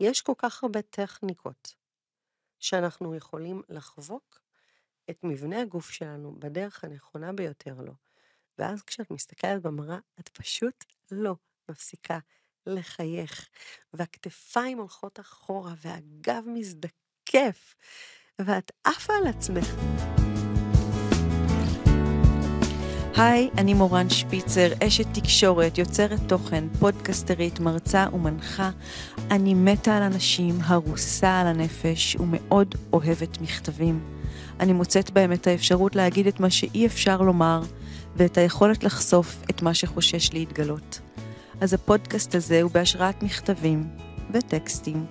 יש כל כך הרבה טכניקות שאנחנו יכולים לחבוק את מבנה הגוף שלנו בדרך הנכונה ביותר לו. ואז כשאת מסתכלת במראה, את פשוט לא מפסיקה לחייך, והכתפיים הולכות אחורה, והגב מזדקף, ואת עפה על עצמך. היי, אני מורן שפיצר, אשת תקשורת, יוצרת תוכן, פודקסטרית, מרצה ומנחה. אני מתה על אנשים, הרוסה על הנפש ומאוד אוהבת מכתבים. אני מוצאת בהם את האפשרות להגיד את מה שאי אפשר לומר, ואת היכולת לחשוף את מה שחושש להתגלות. אז הפודקאסט הזה הוא בהשראת מכתבים וטקסטים.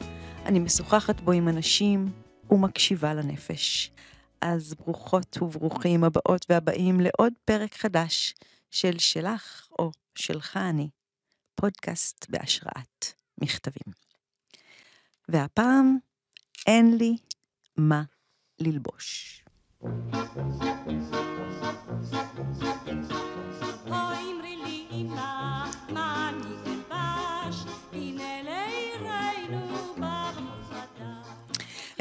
אני משוחחת בו עם אנשים ומקשיבה לנפש. אז ברוכות וברוכים הבאות והבאים לעוד פרק חדש של שלך או שלך אני, פודקאסט בהשראת מכתבים. והפעם אין לי מה ללבוש.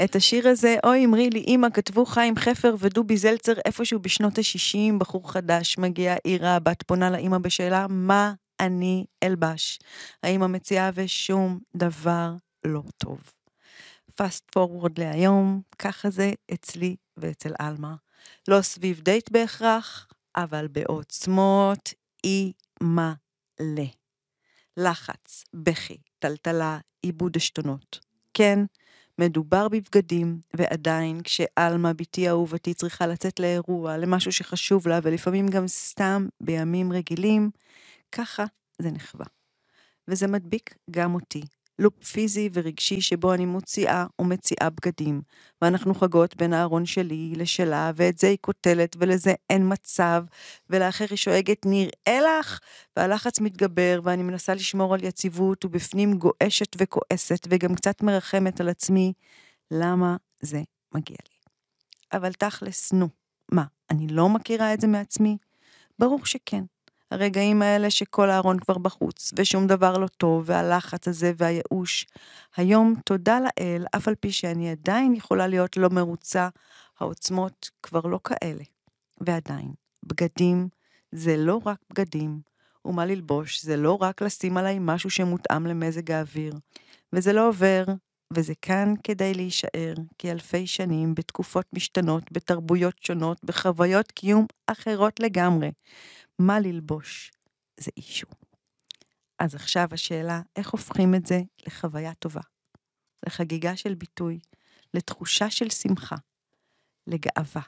את השיר הזה, אוי אמרי לי אמא, כתבו חיים חפר ודובי זלצר איפשהו בשנות ה-60, בחור חדש, מגיע עירה, בת פונה לאמא בשאלה, מה אני אלבש? האמא מציעה ושום דבר לא טוב. פאסט פורוורד להיום, ככה זה אצלי ואצל עלמה. לא סביב דייט בהכרח, אבל בעוצמות אי מלא. לחץ, בכי, טלטלה, עיבוד עשתונות. כן, מדובר בבגדים, ועדיין כשעלמה, בתי אהובתי, צריכה לצאת לאירוע, למשהו שחשוב לה, ולפעמים גם סתם בימים רגילים, ככה זה נחווה. וזה מדביק גם אותי. לופ פיזי ורגשי שבו אני מוציאה ומציעה בגדים, ואנחנו חגות בין הארון שלי לשלה, ואת זה היא קוטלת, ולזה אין מצב, ולאחר היא שואגת נראה לך, והלחץ מתגבר, ואני מנסה לשמור על יציבות, ובפנים גועשת וכועסת, וגם קצת מרחמת על עצמי, למה זה מגיע לי. אבל תכלס, נו, מה, אני לא מכירה את זה מעצמי? ברור שכן. הרגעים האלה שכל הארון כבר בחוץ, ושום דבר לא טוב, והלחץ הזה והייאוש. היום, תודה לאל, אף על פי שאני עדיין יכולה להיות לא מרוצה, העוצמות כבר לא כאלה. ועדיין, בגדים זה לא רק בגדים, ומה ללבוש זה לא רק לשים עליי משהו שמותאם למזג האוויר. וזה לא עובר, וזה כאן כדי להישאר, כי אלפי שנים, בתקופות משתנות, בתרבויות שונות, בחוויות קיום אחרות לגמרי. מה ללבוש זה אישו. אז עכשיו השאלה, איך הופכים את זה לחוויה טובה, לחגיגה של ביטוי, לתחושה של שמחה, לגאווה,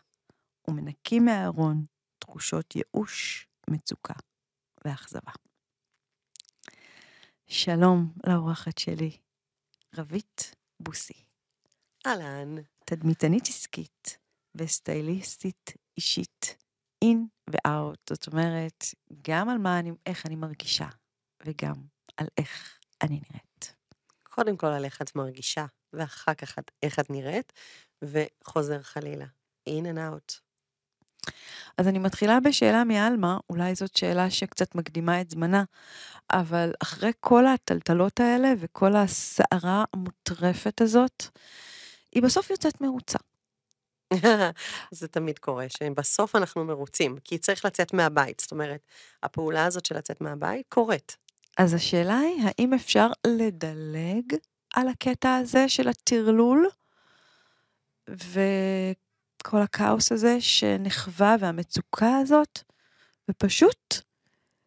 ומנקים מהארון תחושות ייאוש, מצוקה ואכזבה. שלום לאורחת שלי, רבית בוסי. אהלן. תדמיתנית עסקית וסטייליסטית אישית אין ואאוט, זאת אומרת, גם על מה אני, איך אני מרגישה, וגם על איך אני נראית. קודם כל על איך את מרגישה, ואחר כך איך את נראית, וחוזר חלילה. אין and out. אז אני מתחילה בשאלה מעלמה, אולי זאת שאלה שקצת מקדימה את זמנה, אבל אחרי כל הטלטלות האלה וכל הסערה המוטרפת הזאת, היא בסוף יוצאת מרוצה. זה תמיד קורה, שבסוף אנחנו מרוצים, כי צריך לצאת מהבית. זאת אומרת, הפעולה הזאת של לצאת מהבית קורית. אז השאלה היא, האם אפשר לדלג על הקטע הזה של הטרלול, וכל הכאוס הזה שנחווה והמצוקה הזאת, ופשוט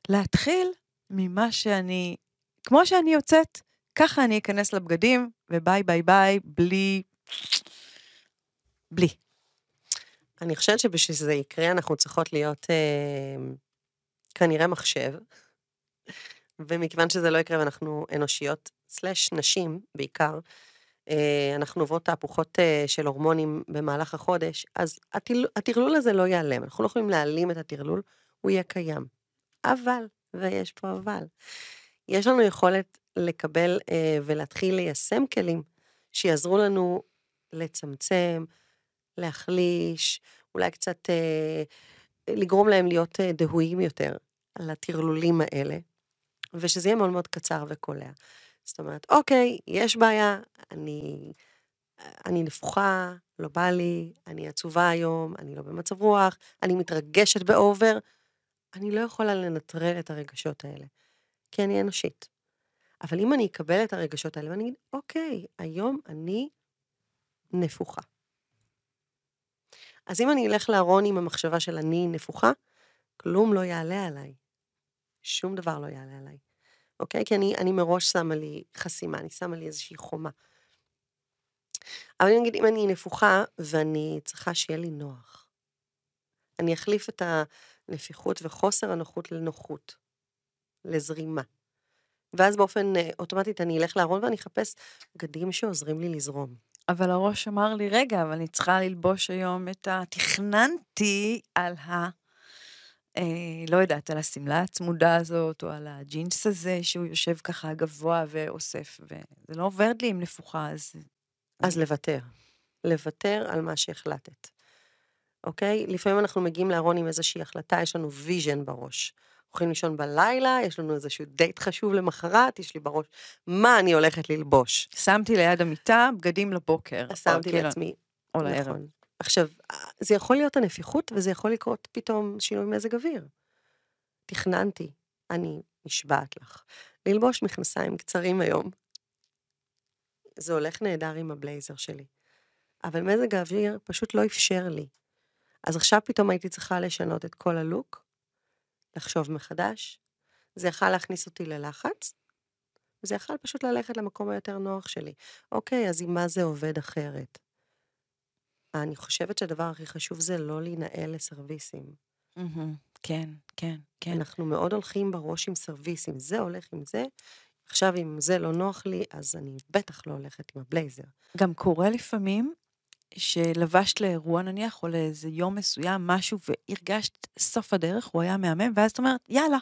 להתחיל ממה שאני, כמו שאני יוצאת, ככה אני אכנס לבגדים, וביי ביי ביי, בלי... בלי. אני חושבת שבשביל שזה יקרה, אנחנו צריכות להיות אה, כנראה מחשב, ומכיוון שזה לא יקרה ואנחנו אנושיות, סלאש נשים בעיקר, אנחנו עוברות תהפוכות אה, של הורמונים במהלך החודש, אז הטרלול, הזה לא ייעלם, אנחנו לא יכולים להעלים את הטרלול, הוא יהיה קיים. אבל, ויש פה אבל, יש לנו יכולת לקבל אה, ולהתחיל ליישם כלים שיעזרו לנו לצמצם, להחליש, אולי קצת אה, לגרום להם להיות אה, דהויים יותר על הטרלולים האלה, ושזה יהיה מאוד מאוד קצר וקולע. זאת אומרת, אוקיי, יש בעיה, אני, אני נפוחה, לא בא לי, אני עצובה היום, אני לא במצב רוח, אני מתרגשת באובר. אני לא יכולה לנטרל את הרגשות האלה, כי אני אנושית. אבל אם אני אקבל את הרגשות האלה ואני אגיד, אוקיי, היום אני נפוחה. אז אם אני אלך לארון עם המחשבה של אני נפוחה, כלום לא יעלה עליי. שום דבר לא יעלה עליי. אוקיי? כי אני, אני מראש שמה לי חסימה, אני שמה לי איזושהי חומה. אבל אני אגיד, אם אני נפוחה ואני צריכה שיהיה לי נוח, אני אחליף את הנפיחות וחוסר הנוחות לנוחות, לזרימה. ואז באופן אה, אוטומטית אני אלך לארון ואני אחפש בגדים שעוזרים לי לזרום. אבל הראש אמר לי, רגע, אבל אני צריכה ללבוש היום את ה... תכננתי על ה... אה, לא יודעת, על השמלה הצמודה הזאת, או על הג'ינס הזה, שהוא יושב ככה גבוה ואוסף, וזה לא עובד לי עם נפוחה, אז... אז לוותר. לוותר על מה שהחלטת. אוקיי? לפעמים אנחנו מגיעים לארון עם איזושהי החלטה, יש לנו vision בראש. הולכים לישון בלילה, יש לנו איזשהו דייט חשוב למחרת, יש לי בראש מה אני הולכת ללבוש. שמתי ליד המיטה בגדים לבוקר. שמתי כאילו, לעצמי. או לערב. נכון. עכשיו, זה יכול להיות הנפיחות, וזה יכול לקרות פתאום שינוי מזג אוויר. תכננתי, אני נשבעת לך, ללבוש מכנסיים קצרים היום. זה הולך נהדר עם הבלייזר שלי. אבל מזג האוויר פשוט לא אפשר לי. אז עכשיו פתאום הייתי צריכה לשנות את כל הלוק, לחשוב מחדש. זה יכל להכניס אותי ללחץ, וזה יכל פשוט ללכת למקום היותר נוח שלי. אוקיי, אז עם מה זה עובד אחרת? אני חושבת שהדבר הכי חשוב זה לא להינעל לסרוויסים. כן, כן, כן. אנחנו מאוד הולכים בראש עם סרוויסים, זה הולך עם זה, עכשיו אם זה לא נוח לי, אז אני בטח לא הולכת עם הבלייזר. גם קורה לפעמים שלבשת לאירוע נניח, או לאיזה יום מסוים, משהו, והרגשת סוף הדרך, הוא היה מהמם, ואז את אומרת, יאללה,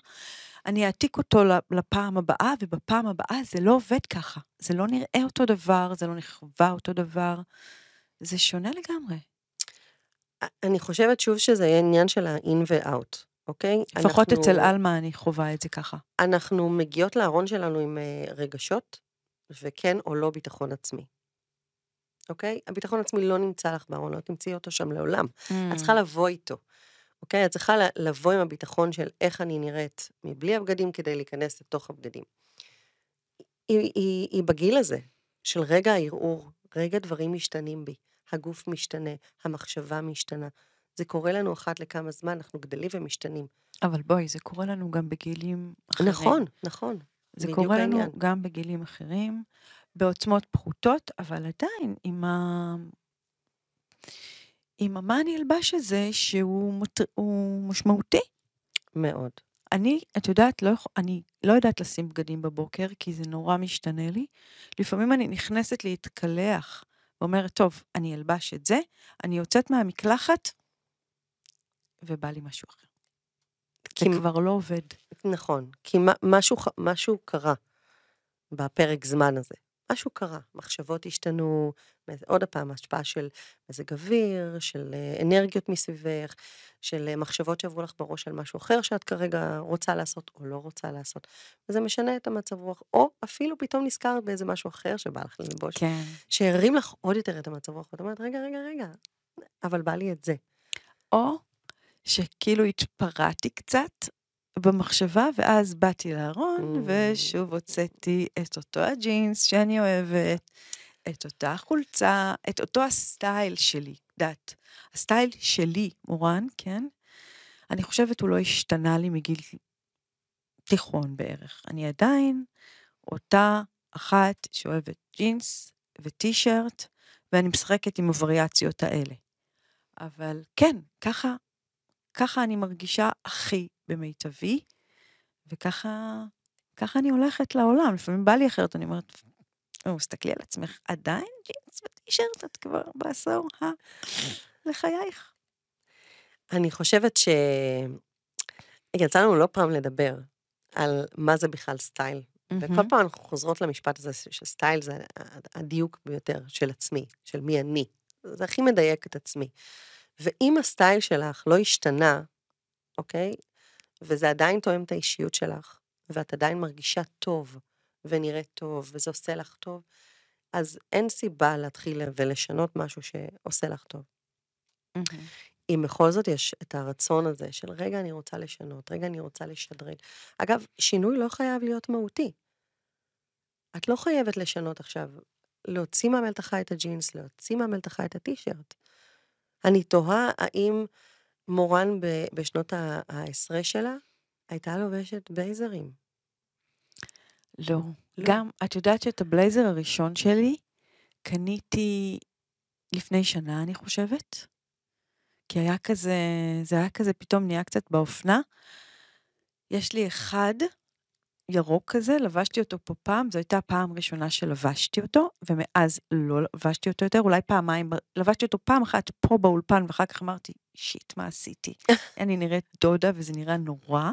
אני אעתיק אותו לפעם הבאה, ובפעם הבאה זה לא עובד ככה. זה לא נראה אותו דבר, זה לא נחווה אותו דבר. זה שונה לגמרי. אני חושבת שוב שזה יהיה עניין של ה-in ו-out, אוקיי? לפחות אנחנו, אצל עלמה אני חווה את זה ככה. אנחנו מגיעות לארון שלנו עם uh, רגשות, וכן או לא ביטחון עצמי. אוקיי? הביטחון עצמי לא נמצא לך בארון, לא תמצאי אותו שם לעולם. Mm. את צריכה לבוא איתו. אוקיי? את צריכה לבוא עם הביטחון של איך אני נראית מבלי הבגדים כדי להיכנס לתוך הבגדים. היא, היא, היא בגיל הזה, של רגע הערעור, רגע דברים משתנים בי. הגוף משתנה, המחשבה משתנה. זה קורה לנו אחת לכמה זמן, אנחנו גדלים ומשתנים. אבל בואי, זה קורה לנו גם בגילים אחרים. נכון, נכון. זה קורה לנו העניין. גם בגילים אחרים, בעוצמות פחותות, אבל עדיין עם ה... עם המה אני אלבש הזה, שהוא מוט... משמעותי. מאוד. אני, את יודעת, לא, אני לא יודעת לשים בגדים בבוקר, כי זה נורא משתנה לי. לפעמים אני נכנסת להתקלח ואומרת, טוב, אני אלבש את זה, אני יוצאת מהמקלחת, ובא לי משהו אחר. כי... זה כבר לא עובד. נכון, כי משהו, משהו קרה בפרק זמן הזה. משהו קרה, מחשבות השתנו, עוד פעם, השפעה של מזג אוויר, של אה, אנרגיות מסביבך, של אה, מחשבות שעברו לך בראש על משהו אחר שאת כרגע רוצה לעשות או לא רוצה לעשות. וזה משנה את המצב רוח, או אפילו פתאום נזכרת באיזה משהו אחר שבא לך ללבוש, כן. שהרים לך עוד יותר את המצב רוח, ואת אומרת, רגע, רגע, רגע, אבל בא לי את זה. או שכאילו התפרעתי קצת, במחשבה, ואז באתי לארון, mm. ושוב הוצאתי את אותו הג'ינס שאני אוהבת, את אותה חולצה, את אותו הסטייל שלי, דת. הסטייל שלי, מורן, כן? אני חושבת הוא לא השתנה לי מגיל תיכון בערך. אני עדיין אותה אחת שאוהבת ג'ינס וטי-שירט, ואני משחקת עם הווריאציות האלה. אבל כן, ככה, ככה אני מרגישה הכי במיטבי, וככה ככה אני הולכת לעולם. לפעמים בא לי אחרת, אני אומרת, או, תסתכלי על עצמך, עדיין ג'ינס וטישרט, את כבר בעשור ה... לחייך. אני חושבת ש... יצא לנו לא פעם לדבר על מה זה בכלל סטייל. Mm-hmm. וכל פעם אנחנו חוזרות למשפט הזה שסטייל זה הדיוק ביותר של עצמי, של מי אני. זה הכי מדייק את עצמי. ואם הסטייל שלך לא השתנה, אוקיי? וזה עדיין תואם את האישיות שלך, ואת עדיין מרגישה טוב ונראית טוב, וזה עושה לך טוב, אז אין סיבה להתחיל ולשנות משהו שעושה לך טוב. מהמם. אם בכל זאת יש את הרצון הזה של רגע אני רוצה לשנות, רגע אני רוצה לשדרג. אגב, שינוי לא חייב להיות מהותי. את לא חייבת לשנות עכשיו, להוציא מהמלתחה את הג'ינס, להוציא מהמלתחה את הטישרט. אני תוהה האם מורן ב- בשנות העשרה שלה הייתה לובשת בלייזרים. לא. לא. גם, את יודעת שאת הבלייזר הראשון שלי קניתי לפני שנה, אני חושבת. כי היה כזה, זה היה כזה פתאום נהיה קצת באופנה. יש לי אחד ירוק כזה, לבשתי אותו פה פעם, זו הייתה הפעם הראשונה שלבשתי אותו, ומאז לא לבשתי אותו יותר, אולי פעמיים, לבשתי אותו פעם אחת פה באולפן, ואחר כך אמרתי, שיט, מה עשיתי? אני נראית דודה וזה נראה נורא.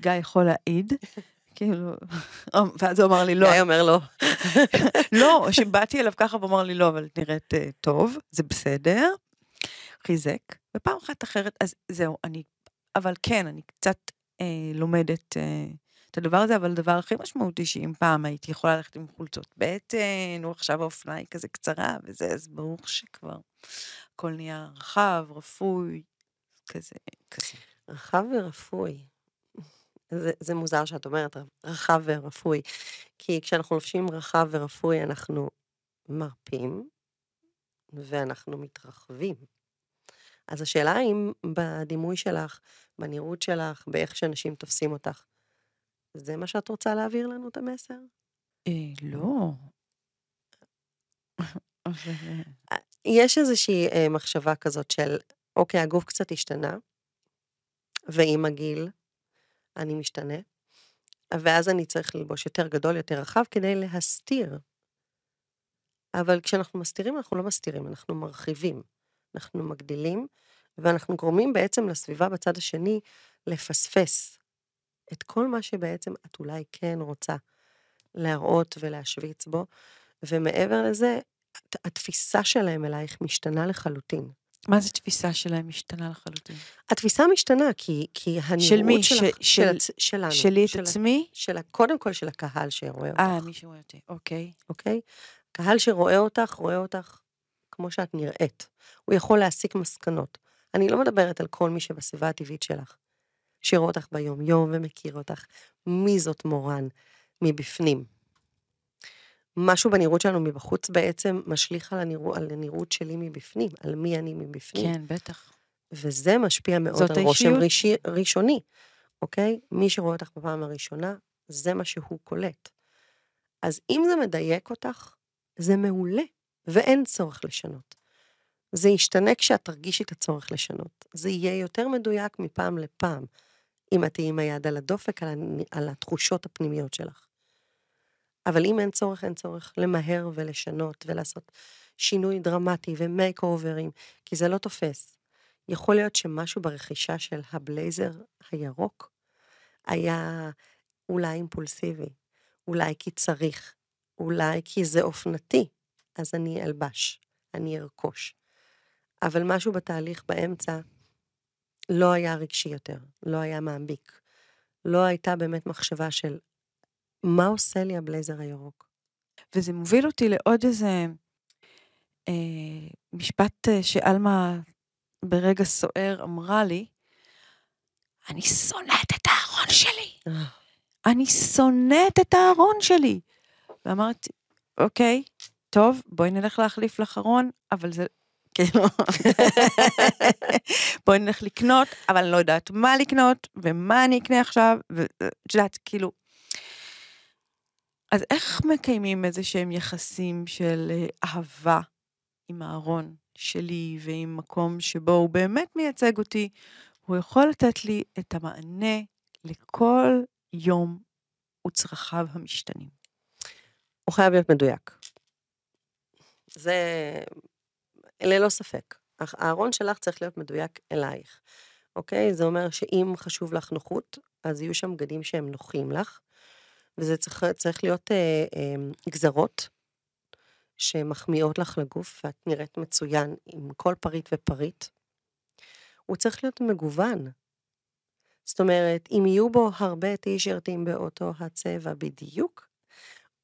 גיא יכול להעיד, כאילו, ואז הוא אמר לי, לא, גיא אומר לא. לא, שבאתי אליו ככה ואמר לי, לא, אבל את נראית uh, טוב, זה בסדר. חיזק. ופעם אחת אחרת, אז זהו, אני, אבל כן, אני קצת אה, לומדת אה, את הדבר הזה, אבל הדבר הכי משמעותי, שאם פעם הייתי יכולה ללכת עם חולצות בטן, או עכשיו האופנה היא כזה קצרה, וזה, אז ברור שכבר הכל נהיה רחב, רפוי, כזה, כזה. רחב ורפוי. זה, זה מוזר שאת אומרת רחב ורפוי, כי כשאנחנו לובשים רחב ורפוי אנחנו מרפים ואנחנו מתרחבים. אז השאלה האם בדימוי שלך, בנראות שלך, באיך שאנשים תופסים אותך, זה מה שאת רוצה להעביר לנו את המסר? אה, לא. אה, יש איזושהי אה, מחשבה כזאת של, אוקיי, הגוף קצת השתנה, ועם הגיל אני משתנה, ואז אני צריך ללבוש יותר גדול, יותר רחב, כדי להסתיר. אבל כשאנחנו מסתירים, אנחנו לא מסתירים, אנחנו מרחיבים. אנחנו מגדילים, ואנחנו גורמים בעצם לסביבה בצד השני לפספס את כל מה שבעצם את אולי כן רוצה להראות ולהשוויץ בו, ומעבר לזה, הת- התפיסה שלהם אלייך משתנה לחלוטין. מה זה תפיסה שלהם משתנה לחלוטין? התפיסה משתנה כי, כי הנראות של מי? של, של- הצ- שלנו, שלי את של, עצמי? של, קודם כל של הקהל שרואה אותך, אה, מי שרואה אותי, אוקיי. אוקיי? קהל שרואה אותך, רואה אותך כמו שאת נראית. הוא יכול להסיק מסקנות. אני לא מדברת על כל מי שבסביבה הטבעית שלך, שרואה אותך ביום-יום ומכיר אותך. מי זאת מורן מבפנים? משהו בנראות שלנו מבחוץ בעצם משליך על, הנראו, על הנראות שלי מבפנים, על מי אני מבפנים. כן, בטח. וזה משפיע מאוד על רושם? רישי, ראשוני, אוקיי? מי שרואה אותך בפעם הראשונה, זה מה שהוא קולט. אז אם זה מדייק אותך, זה מעולה, ואין צורך לשנות. זה ישתנה כשאת תרגישי את הצורך לשנות. זה יהיה יותר מדויק מפעם לפעם, אם את תהיי עם היד על הדופק, על, על התחושות הפנימיות שלך. אבל אם אין צורך, אין צורך למהר ולשנות ולעשות שינוי דרמטי ומייק אוברים, כי זה לא תופס. יכול להיות שמשהו ברכישה של הבלייזר הירוק היה אולי אימפולסיבי, אולי כי צריך, אולי כי זה אופנתי, אז אני אלבש, אני ארכוש. אבל משהו בתהליך באמצע לא היה רגשי יותר, לא היה מעמיק. לא הייתה באמת מחשבה של מה עושה לי הבלייזר הירוק. וזה מוביל אותי לעוד איזה אה, משפט אה, שעלמה ברגע סוער אמרה לי, אני שונאת את הארון שלי. אה. אני שונאת את הארון שלי. ואמרתי, אוקיי, טוב, בואי נלך להחליף לך ארון, אבל זה, כאילו, בואי נלך לקנות, אבל אני לא יודעת מה לקנות, ומה אני אקנה עכשיו, ואת יודעת, כאילו, אז איך מקיימים איזה שהם יחסים של אה, אהבה עם הארון שלי ועם מקום שבו הוא באמת מייצג אותי? הוא יכול לתת לי את המענה לכל יום וצרכיו המשתנים. הוא חייב להיות מדויק. זה ללא ספק. האח- הארון שלך צריך להיות מדויק אלייך, אוקיי? זה אומר שאם חשוב לך נוחות, אז יהיו שם בגדים שהם נוחים לך, וזה צריך, צריך להיות אה, אה, גזרות שמחמיאות לך לגוף, ואת נראית מצוין עם כל פריט ופריט. הוא צריך להיות מגוון. זאת אומרת, אם יהיו בו הרבה טישרטים באותו הצבע בדיוק,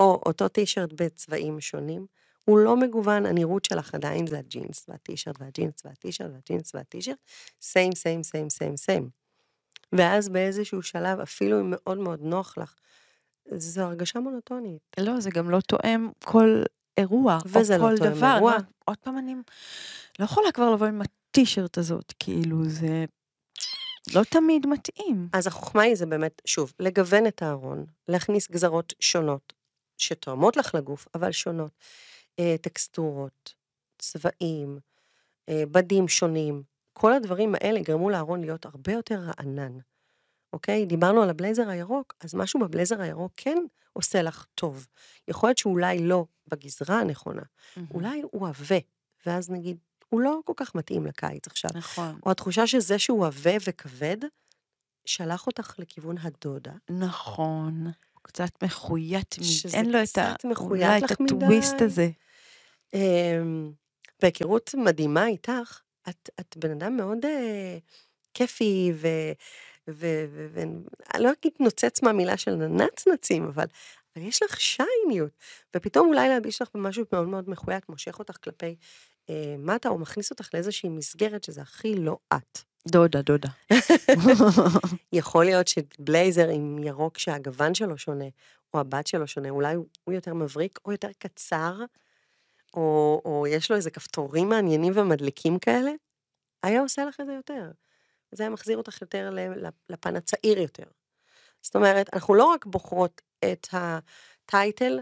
או אותו טישרט בצבעים שונים, הוא לא מגוון, הנראות שלך עדיין זה הג'ינס והטישרט והג'ינס והטישרט והג'ינס והטישרט, סיים, סיים, סיים, סיים, סיים. ואז באיזשהו שלב, אפילו אם מאוד מאוד נוח לך, זו הרגשה מונוטונית. לא, זה גם לא תואם כל אירוע, או לא כל תואם דבר. אירוע. לא, עוד פעם אני לא יכולה כבר לבוא עם הטישרט הזאת, כאילו זה לא תמיד מתאים. אז החוכמה היא זה באמת, שוב, לגוון את הארון, להכניס גזרות שונות, שתואמות לך לגוף, אבל שונות. אה, טקסטורות, צבעים, אה, בדים שונים, כל הדברים האלה גרמו לארון להיות הרבה יותר רענן. אוקיי? דיברנו על הבלייזר הירוק, אז משהו בבלייזר הירוק כן עושה לך טוב. יכול להיות שאולי לא בגזרה הנכונה, אולי הוא עבה, ואז נגיד, הוא לא כל כך מתאים לקיץ עכשיו. נכון. או התחושה שזה שהוא עבה וכבד, שלח אותך לכיוון הדודה. נכון. קצת מחויית, מ- שזה אין לו את ה... קצת מחויית אולי את לך הטוויסט מדי. הזה. אמ, בהיכרות מדהימה איתך, את, את בן אדם מאוד אה, כיפי. ואני לא אגיד נוצץ מהמילה של נצנצים, אבל, אבל יש לך שייניות. ופתאום אולי להלביש לך במשהו מאוד מאוד מחויית, מושך אותך כלפי אה, מטה, או מכניס אותך לאיזושהי מסגרת שזה הכי לא את. דודה, דודה. יכול להיות שבלייזר עם ירוק שהגוון שלו שונה, או הבת שלו שונה, אולי הוא, הוא יותר מבריק, או יותר קצר, או, או יש לו איזה כפתורים מעניינים ומדליקים כאלה, היה עושה לך את זה יותר. זה היה מחזיר אותך יותר לפן הצעיר יותר. זאת אומרת, אנחנו לא רק בוחרות את ה title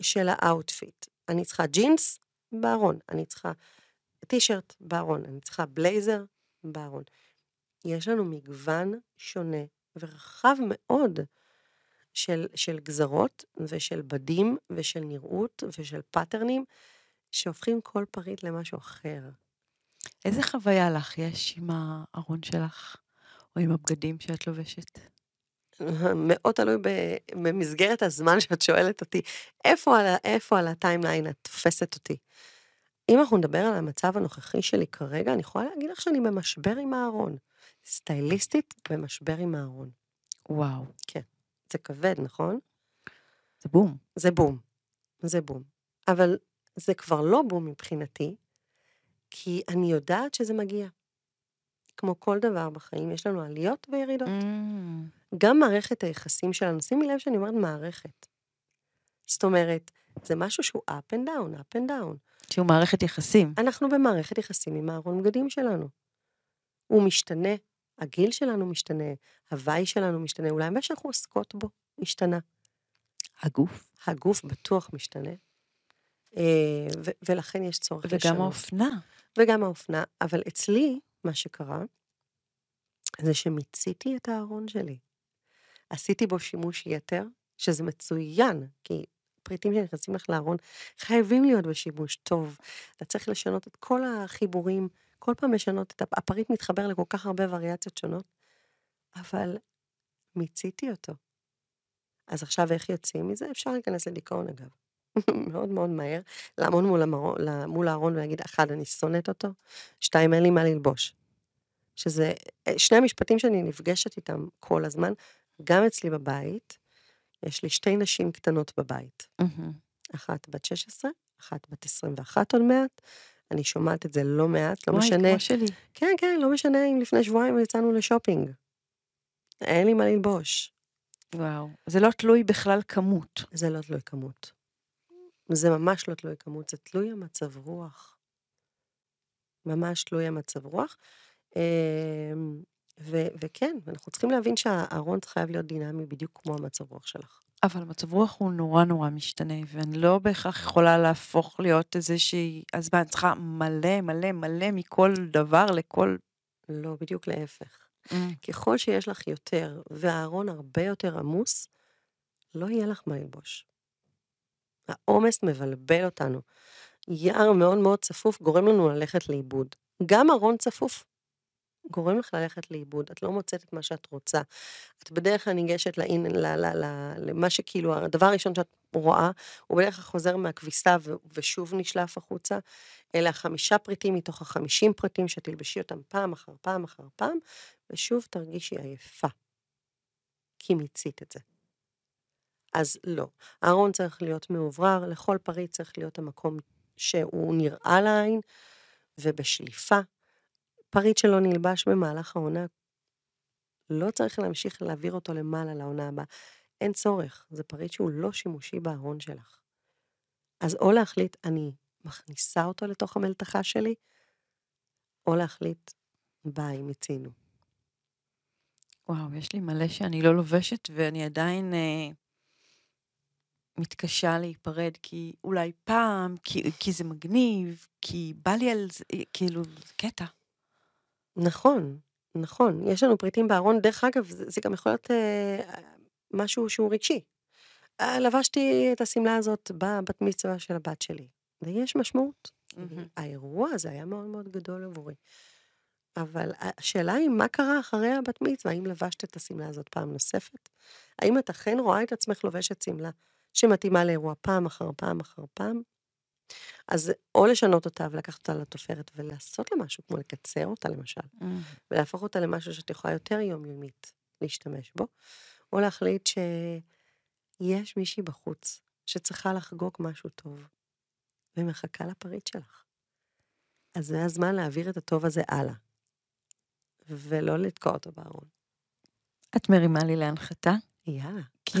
של ה outfit. אני צריכה ג'ינס בארון, אני צריכה טישרט בארון, אני צריכה בלייזר בארון. יש לנו מגוון שונה ורחב מאוד של, של גזרות ושל בדים ושל נראות ושל פאטרנים שהופכים כל פריט למשהו אחר. איזה חוויה לך יש עם הארון שלך, או עם הבגדים שאת לובשת? מאוד תלוי במסגרת הזמן שאת שואלת אותי, איפה על, איפה על הטיימליין את תופסת אותי. אם אנחנו נדבר על המצב הנוכחי שלי כרגע, אני יכולה להגיד לך שאני במשבר עם הארון. סטייליסטית במשבר עם הארון. וואו, זה כבד, נכון? זה בום. זה בום. זה בום. אבל זה כבר לא בום מבחינתי, כי אני יודעת שזה מגיע. כמו כל דבר בחיים, יש לנו עליות וירידות. Mm. גם מערכת היחסים שלנו, שימי לב שאני אומרת מערכת. זאת אומרת, זה משהו שהוא up and down, up and down. שהוא מערכת יחסים. אנחנו במערכת יחסים עם הארון בגדים שלנו. הוא משתנה, הגיל שלנו משתנה, הוואי שלנו משתנה, אולי מה שאנחנו עוסקות בו השתנה. הגוף. הגוף בטוח משתנה. אה, ו- ולכן יש צורך וגם לשנות. האופנה. וגם האופנה. אבל אצלי, מה שקרה, זה שמיציתי את הארון שלי. עשיתי בו שימוש יתר, שזה מצוין, כי פריטים שנכנסים לך לארון חייבים להיות בשימוש טוב. אתה צריך לשנות את כל החיבורים, כל פעם לשנות את... הפ- הפריט מתחבר לכל כך הרבה וריאציות שונות, אבל מיציתי אותו. אז עכשיו איך יוצאים מזה? אפשר להיכנס לדיכאון אגב. מאוד מאוד מהר, לעמוד מול, המרון, מול הארון ולהגיד, אחד, אני שונאת אותו, שתיים, אין לי מה ללבוש. שזה שני המשפטים שאני נפגשת איתם כל הזמן, גם אצלי בבית, יש לי שתי נשים קטנות בבית. מהמם. אחת בת 16, אחת בת 21 עוד מעט. אני שומעת את זה לא מעט, לא וואי, משנה. כמו שלי. כן, כן, לא משנה אם לפני שבועיים יצאנו לשופינג. אין לי מה ללבוש. וואו. זה לא תלוי בכלל כמות. זה לא תלוי כמות. זה ממש לא תלוי כמות, זה תלוי המצב רוח. ממש תלוי המצב רוח. אמ, ו- וכן, אנחנו צריכים להבין שהארון חייב להיות דינמי בדיוק כמו המצב רוח שלך. אבל מצב רוח הוא נורא נורא משתנה, ואני לא בהכרח יכולה להפוך להיות איזושהי... אז מה, אני צריכה מלא מלא מלא מכל דבר לכל... לא, בדיוק להפך. Mm. ככל שיש לך יותר, והארון הרבה יותר עמוס, לא יהיה לך מה ללבוש. העומס מבלבל אותנו. יער מאוד מאוד צפוף גורם לנו ללכת לאיבוד. גם ארון צפוף גורם לך ללכת לאיבוד, את לא מוצאת את מה שאת רוצה. את בדרך כלל ניגשת לאין, ל, ל, ל, למה שכאילו, הדבר הראשון שאת רואה, הוא בדרך כלל חוזר מהכביסה ו, ושוב נשלף החוצה. אלה החמישה פריטים מתוך החמישים פריטים שתלבשי אותם פעם אחר פעם אחר פעם, ושוב תרגישי עייפה. כי מיצית את זה. אז לא. הארון צריך להיות מאוורר, לכל פריט צריך להיות המקום שהוא נראה לעין, ובשליפה. פריט שלא נלבש במהלך העונה, לא צריך להמשיך להעביר אותו למעלה לעונה הבאה. אין צורך, זה פריט שהוא לא שימושי בארון שלך. אז או להחליט, אני מכניסה אותו לתוך המלתחה שלי, או להחליט, ביי, מיצינו. וואו, יש לי מלא שאני לא לובשת, ואני עדיין אה, מתקשה להיפרד, כי אולי פעם, כי, כי זה מגניב, כי בא לי על זה, אה, כאילו, קטע. נכון, נכון. יש לנו פריטים בארון, דרך אגב, זה, זה גם יכול להיות אה, משהו שהוא רגשי. אה, לבשתי את השמלה הזאת בבת מצווה של הבת שלי, ויש משמעות. מהמם. האירוע הזה היה מאוד מאוד גדול עבורי. אבל השאלה היא, מה קרה אחרי הבת מצווה? האם לבשת את השמלה הזאת פעם נוספת? האם את אכן רואה את עצמך לובשת שמלה שמתאימה לאירוע פעם אחר פעם אחר פעם? אז או לשנות אותה ולקחת אותה לתופרת ולעשות לה משהו, כמו לקצר אותה למשל, מהמם. ולהפוך אותה למשהו שאת יכולה יותר יומיומית להשתמש בו, או להחליט שיש מישהי בחוץ שצריכה לחגוג משהו טוב, ומחכה לפריט שלך. אז זה הזמן להעביר את הטוב הזה הלאה, ולא לתקוע אותו בארון. את מרימה לי להנחתה? יאללה. כי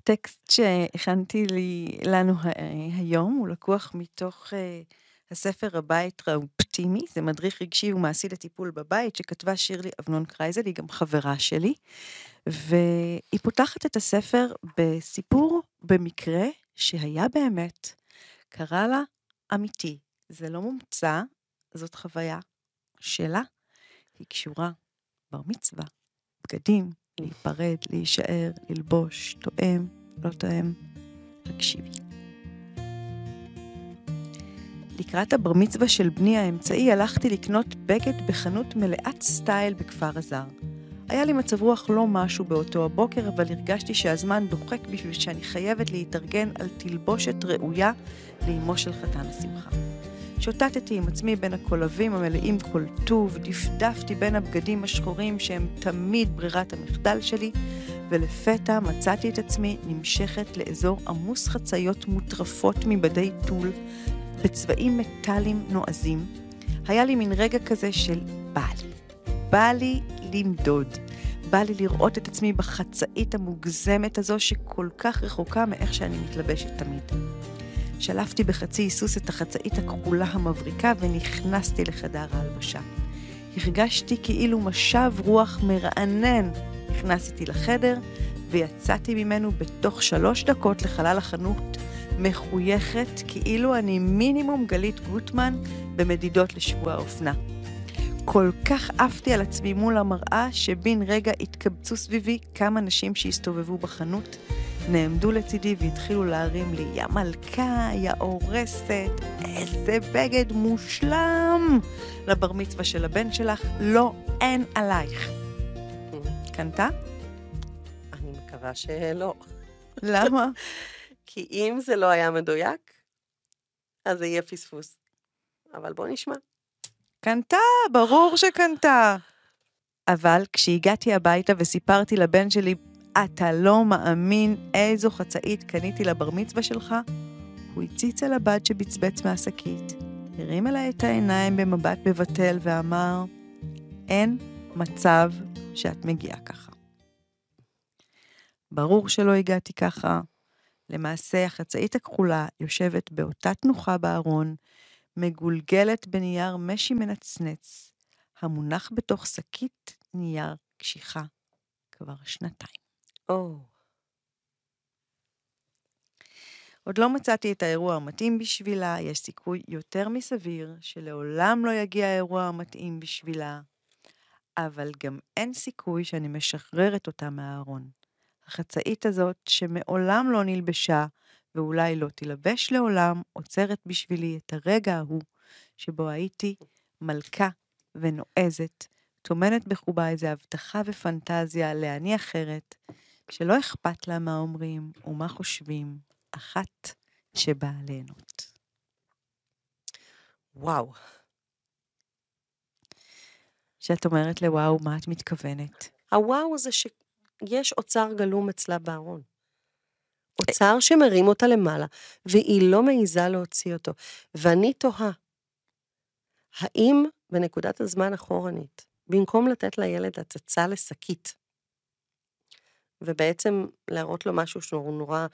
הטקסט שהכנתי לי, לנו ה- היום הוא לקוח מתוך אה, הספר הבית האופטימי, זה מדריך רגשי ומעשי לטיפול בבית, שכתבה שירלי אבנון קרייזל, היא גם חברה שלי, והיא פותחת את הספר בסיפור במקרה שהיה באמת, קרה לה אמיתי, זה לא מומצא, זאת חוויה שלה, היא קשורה בר מצווה, בגדים, להיפרד, להישאר, ללבוש, תואם, לא תואם, תקשיבי. לקראת הבר מצווה של בני האמצעי הלכתי לקנות בגד בחנות מלאת סטייל בכפר הזר. היה לי מצב רוח לא משהו באותו הבוקר, אבל הרגשתי שהזמן דוחק בשביל שאני חייבת להתארגן על תלבושת ראויה לאמו של חתן השמחה. שוטטתי עם עצמי בין הקולבים המלאים כל טוב, דפדפתי בין הבגדים השחורים שהם תמיד ברירת המחדל שלי, ולפתע מצאתי את עצמי נמשכת לאזור עמוס חציות מוטרפות מבדי טול, בצבעים מטאליים נועזים. היה לי מין רגע כזה של בא לי. בא לי למדוד. בא לי לראות את עצמי בחצאית המוגזמת הזו שכל כך רחוקה מאיך שאני מתלבשת תמיד. שלפתי בחצי היסוס את החצאית הכחולה המבריקה ונכנסתי לחדר ההלבשה. הרגשתי כאילו משב רוח מרענן. נכנס איתי לחדר ויצאתי ממנו בתוך שלוש דקות לחלל החנות, מחויכת כאילו אני מינימום גלית גוטמן במדידות לשבוע האופנה. כל כך עפתי על עצמי מול המראה, שבן רגע התקבצו סביבי כמה נשים שהסתובבו בחנות, נעמדו לצידי והתחילו להרים לי, יא מלכה, יא הורסת, איזה בגד מושלם! לבר מצווה של הבן שלך, לא, אין עלייך. קנתה? אני מקווה שלא. למה? כי אם זה לא היה מדויק, אז זה יהיה פספוס. אבל בוא נשמע. קנתה, ברור שקנתה. אבל כשהגעתי הביתה וסיפרתי לבן שלי, אתה לא מאמין איזו חצאית קניתי לבר מצווה שלך, הוא הציץ על הבד שבצבץ מהשקית, הרים אליי את העיניים במבט מבטל ואמר, אין מצב שאת מגיעה ככה. ברור שלא הגעתי ככה. למעשה, החצאית הכחולה יושבת באותה תנוחה בארון, מגולגלת בנייר משי מנצנץ, המונח בתוך שקית נייר קשיחה כבר שנתיים. או, עוד לא מצאתי את האירוע המתאים בשבילה, יש סיכוי יותר מסביר שלעולם לא יגיע האירוע המתאים בשבילה, אבל גם אין סיכוי שאני משחררת אותה מהארון. החצאית הזאת, שמעולם לא נלבשה, ואולי לא תילבש לעולם, עוצרת בשבילי את הרגע ההוא שבו הייתי מלכה ונועזת, טומנת בחובה איזו הבטחה ופנטזיה לאני אחרת, שלא אכפת לה מה אומרים ומה חושבים, אחת שבאה ליהנות. וואו. כשאת אומרת לוואו, מה את מתכוונת? הוואו זה שיש אוצר גלום אצלה בארון. אוצר שמרים אותה למעלה, והיא לא מעיזה להוציא אותו. ואני תוהה, האם בנקודת הזמן אחורנית, במקום לתת לילד הצצה לשקית, ובעצם להראות לו משהו שהוא נורא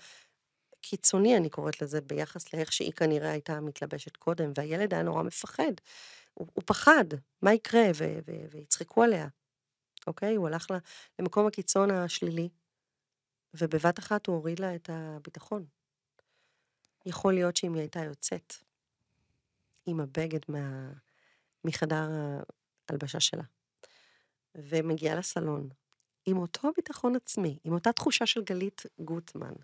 קיצוני, אני קוראת לזה, ביחס לאיך שהיא כנראה הייתה מתלבשת קודם, והילד היה נורא מפחד. הוא, הוא פחד, מה יקרה, ויצחקו עליה, אוקיי? הוא הלך למקום הקיצון השלילי, ובבת אחת הוא הוריד לה את הביטחון. יכול להיות שאם היא הייתה יוצאת עם הבגד מה... מחדר ההלבשה שלה, ומגיעה לסלון, עם אותו ביטחון עצמי, עם אותה תחושה של גלית גוטמן,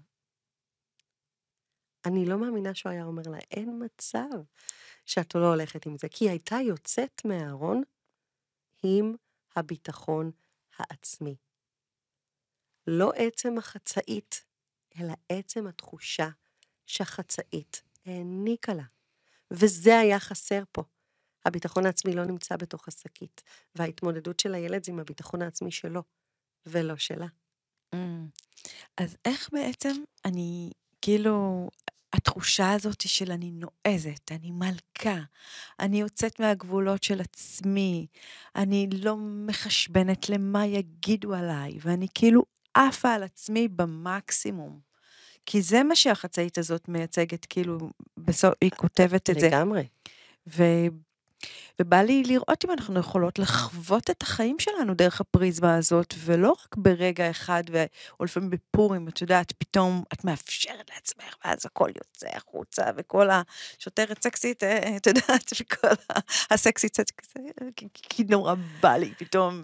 אני לא מאמינה שהוא היה אומר לה, אין מצב שאת לא הולכת עם זה, כי היא הייתה יוצאת מהארון עם הביטחון העצמי. לא עצם החצאית, אלא עצם התחושה שהחצאית העניקה לה. וזה היה חסר פה. הביטחון העצמי לא נמצא בתוך השקית, וההתמודדות של הילד זה עם הביטחון העצמי שלו, ולא שלה. Mm. אז איך בעצם אני, כאילו, התחושה הזאת של אני נועזת, אני מלכה, אני יוצאת מהגבולות של עצמי, אני לא מחשבנת למה יגידו עליי, ואני כאילו עפה על עצמי במקסימום. כי זה מה שהחצאית הזאת מייצגת, כאילו, בסוף היא כותבת את זה. לגמרי. ובא לי לראות אם אנחנו יכולות לחוות את החיים שלנו דרך הפריזמה הזאת, ולא רק ברגע אחד, או לפעמים בפורים, את יודעת, פתאום את מאפשרת לעצמך, ואז הכל יוצא החוצה, וכל השוטרת סקסית, אה, את יודעת, וכל הסקסית, כי נורא בא לי פתאום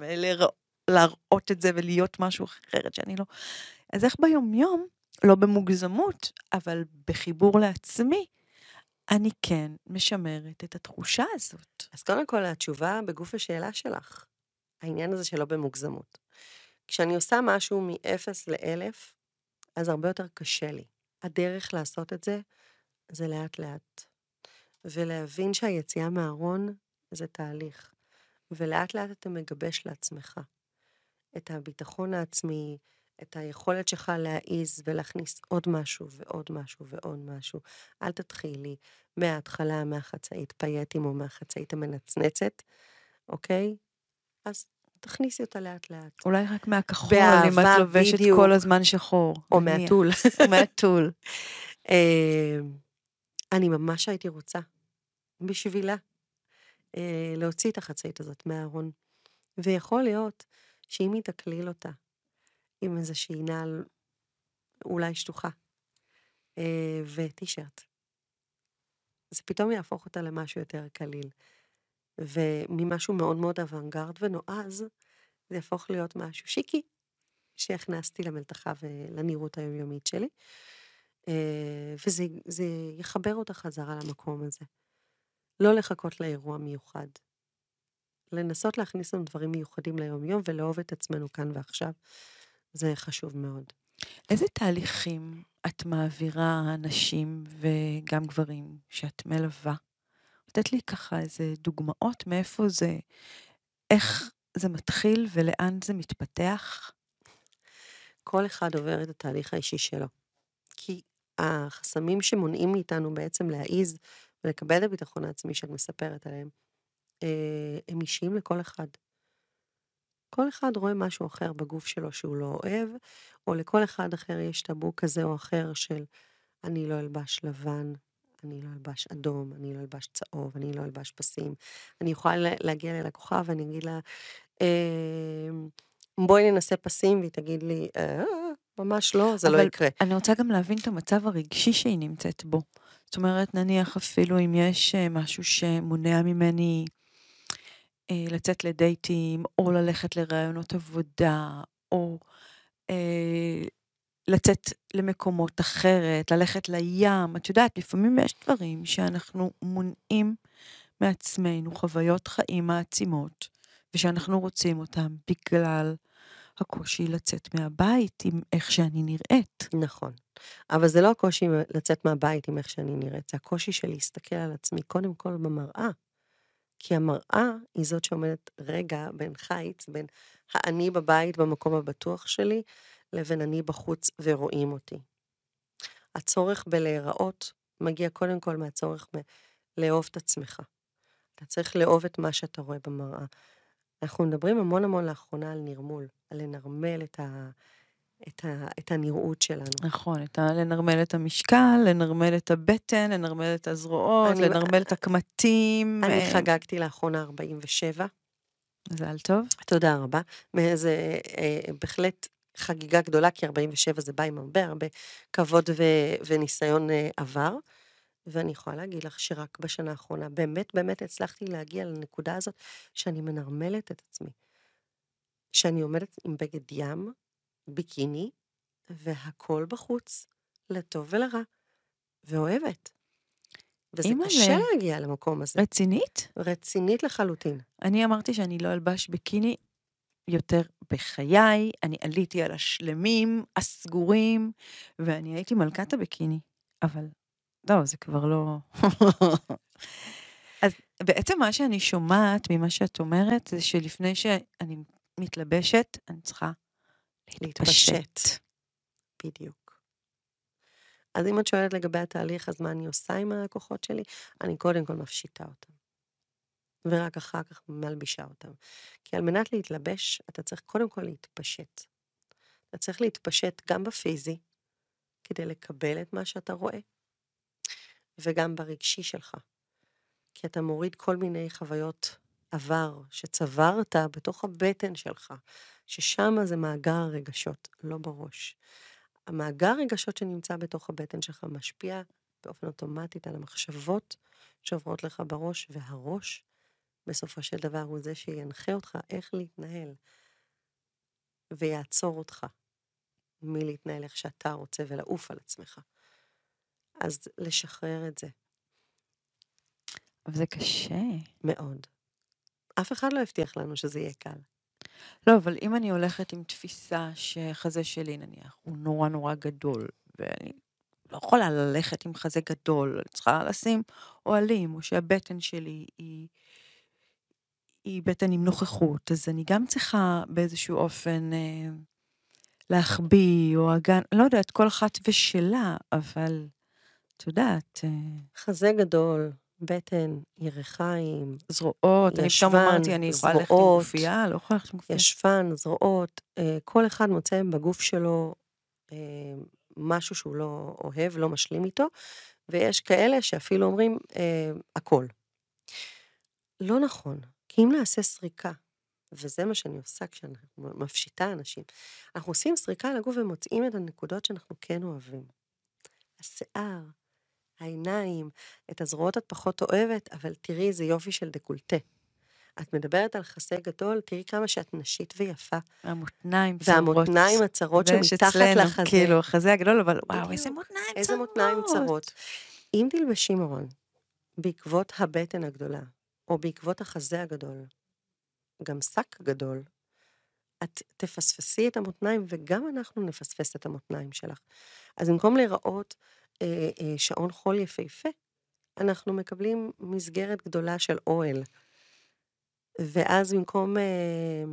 להראות את זה ולהיות משהו אחרת שאני לא... אז איך ביומיום, לא במוגזמות, אבל בחיבור לעצמי, אני כן משמרת את התחושה הזאת. אז קודם כל, התשובה בגוף השאלה שלך, העניין הזה שלא במוגזמות. כשאני עושה משהו מ-0 ל-1000, אז הרבה יותר קשה לי. הדרך לעשות את זה, זה לאט-לאט. ולהבין שהיציאה מהארון זה תהליך. ולאט לאט אתה מגבש לעצמך את הביטחון העצמי, את היכולת שלך להעיז ולהכניס עוד משהו ועוד משהו ועוד משהו. אל תתחילי מההתחלה, מהחצאית פייטים או מהחצאית המנצנצת, אוקיי? אז תכניסי אותה לאט לאט. אולי רק מהכחול, אם את לובשת בדיוק. כל הזמן שחור. או מהטול. או מהטול. אמ, אני ממש הייתי רוצה, בשבילה, אה, להוציא את החצאית הזאת מהארון. ויכול להיות שאם היא תקליל אותה עם איזושהי נעל אולי שטוחה, אה, וטישרט. זה פתאום יהפוך אותה למשהו יותר קליל. וממשהו מאוד מאוד אוונגרד ונועז, זה יהפוך להיות משהו שיקי, שהכנסתי למלתחה ולנראות היומיומית שלי. אה, וזה יחבר אותה חזרה למקום הזה. לא לחכות לאירוע מיוחד. לנסות להכניס לנו דברים מיוחדים ליום-יום ולאהוב את עצמנו כאן ועכשיו. זה חשוב מאוד. איזה תהליכים את מעבירה נשים וגם גברים שאת מלווה? לתת לי ככה איזה דוגמאות מאיפה זה, איך זה מתחיל ולאן זה מתפתח? כל אחד עובר את התהליך האישי שלו. כי החסמים שמונעים מאיתנו בעצם להעיז ולקבל את הביטחון העצמי שאת מספרת עליהם, אה, הם אישיים לכל אחד. כל אחד רואה משהו אחר בגוף שלו שהוא לא אוהב, או לכל אחד אחר יש טאבו כזה או אחר של אני לא אלבש לבן, אני לא אלבש אדום, אני לא אלבש צהוב, אני לא אלבש פסים. אני יכולה להגיע ללקוחה ואני אגיד לה, אמ, בואי ננסה פסים, והיא תגיד לי, אה, ממש לא, זה לא יקרה. אני רוצה גם להבין את המצב הרגשי שהיא נמצאת בו. זאת אומרת, נניח אפילו אם יש אה, משהו שמונע ממני אה, לצאת לדייטים, או ללכת לראיונות עבודה, או אה, לצאת למקומות אחרת, ללכת לים. את יודעת, לפעמים יש דברים שאנחנו מונעים מעצמנו חוויות חיים מעצימות, ושאנחנו רוצים אותם בגלל הקושי לצאת מהבית עם איך שאני נראית. נכון. אבל זה לא הקושי לצאת מהבית עם איך שאני נראית, זה הקושי של להסתכל על עצמי קודם כל במראה. כי המראה היא זאת שעומדת רגע בין חיץ, בין האני בבית במקום הבטוח שלי, לבין אני בחוץ ורואים אותי. הצורך בלהיראות מגיע קודם כל מהצורך בלאהוב את עצמך. אתה צריך לאהוב את מה שאתה רואה במראה. אנחנו מדברים המון המון לאחרונה על נרמול, על לנרמל את, ה, את, ה, את הנראות שלנו. נכון, את ה... לנרמל את המשקל, לנרמל את הבטן, לנרמל את הזרועות, אני- לנרמל את הקמטים. אני אה, חגגתי לאחרונה 47, מזל טוב. תודה רבה. זה אה, בהחלט חגיגה גדולה, כי 47 זה בא עם הרבה הרבה כבוד ו, וניסיון אה, עבר. ואני יכולה להגיד לך שרק בשנה האחרונה באמת באמת הצלחתי להגיע לנקודה הזאת שאני מנרמלת את עצמי. שאני עומדת עם בגד ים, ביקיני, והכל בחוץ, לטוב ולרע, ואוהבת. וזה. קשה להגיע למקום הזה, רצינית? רצינית לחלוטין. אני אמרתי שאני לא אלבש ביקיני יותר בחיי, אני עליתי על השלמים, הסגורים, ואני הייתי מלכת הביקיני, אבל לא, זה כבר לא... אז בעצם מה שאני שומעת ממה שאת אומרת, זה שלפני שאני מתלבשת, אני צריכה להתפשט. להתפשט. בדיוק. אז אם את שואלת לגבי התהליך, אז מה אני עושה עם הלקוחות שלי? אני קודם כל מפשיטה אותם. ורק אחר כך מלבישה אותם. כי על מנת להתלבש, אתה צריך קודם כל להתפשט. אתה צריך להתפשט גם בפיזי, כדי לקבל את מה שאתה רואה, וגם ברגשי שלך. כי אתה מוריד כל מיני חוויות עבר שצברת בתוך הבטן שלך, ששם זה מאגר הרגשות, לא בראש. המאגר הרגשות שנמצא בתוך הבטן שלך משפיע באופן אוטומטית על המחשבות שעוברות לך בראש, והראש, בסופו של דבר, הוא זה שינחה אותך איך להתנהל, ויעצור אותך מלהתנהל איך שאתה רוצה ולעוף על עצמך. אז לשחרר את זה, אבל זה קשה. מאוד. אף אחד לא הבטיח לנו שזה יהיה קל. לא, אבל אם אני הולכת עם תפיסה שחזה שלי נניח הוא נורא נורא גדול, ואני לא יכולה ללכת עם חזה גדול, אני צריכה לשים אוהלים, או שהבטן שלי היא, היא בטן עם נוכחות, אז אני גם צריכה באיזשהו אופן אה, להחביא, או הגן, לא יודעת, כל אחת ושלה, אבל את יודעת, אה, חזה גדול, בטן, ירכיים, זרועות, אני פתאום ישבן, אמרתי, אני יכולה ללכת עם זרועות, גופייה, לא יכולה ללכת עם גופייה. ישבן, זרועות, אה, כל אחד מוצא בגוף שלו אה, משהו שהוא לא אוהב, לא משלים איתו, ויש כאלה שאפילו אומרים אה, הכל. לא נכון, כי אם נעשה סריקה, וזה מה שאני עושה כשאני מפשיטה אנשים, אנחנו עושים סריקה על הגוף ומוצאים את הנקודות שאנחנו כן אוהבים. השיער, העיניים, את הזרועות את פחות אוהבת, אבל תראי איזה יופי של דקולטה. את מדברת על חסה גדול, תראי כמה שאת נשית ויפה. המותניים צרות. והמותניים הצרות שמתחת שאצלנו, לחזה. כאילו, החזה הגדול, אבל וואו. איזה מותניים צרות. איזה מותניים צרות. אם תלבשי מרון, בעקבות הבטן הגדולה, או בעקבות החזה הגדול, גם שק גדול, את תפספסי את המותניים, וגם אנחנו נפספס את המותניים שלך. אז במקום להיראות אה, אה, שעון חול יפהפה, אנחנו מקבלים מסגרת גדולה של אוהל. ואז במקום אה,